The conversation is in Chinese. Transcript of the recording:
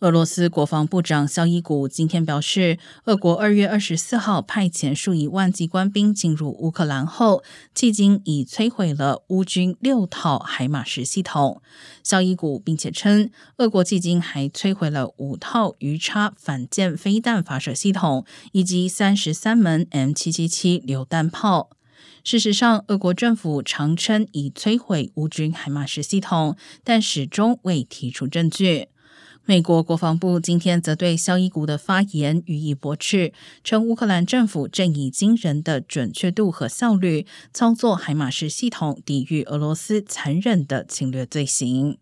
俄罗斯国防部长肖伊古今天表示，俄国二月二十四号派遣数以万计官兵进入乌克兰后，迄今已摧毁了乌军六套海马式系统。肖伊古并且称，俄国迄今还摧毁了五套鱼叉反舰飞弹发射系统以及三十三门 M 七七七榴弹炮。事实上，俄国政府常称已摧毁乌军海马式系统，但始终未提出证据。美国国防部今天则对肖伊古的发言予以驳斥，称乌克兰政府正以惊人的准确度和效率操作海马式系统，抵御俄罗斯残忍的侵略罪行。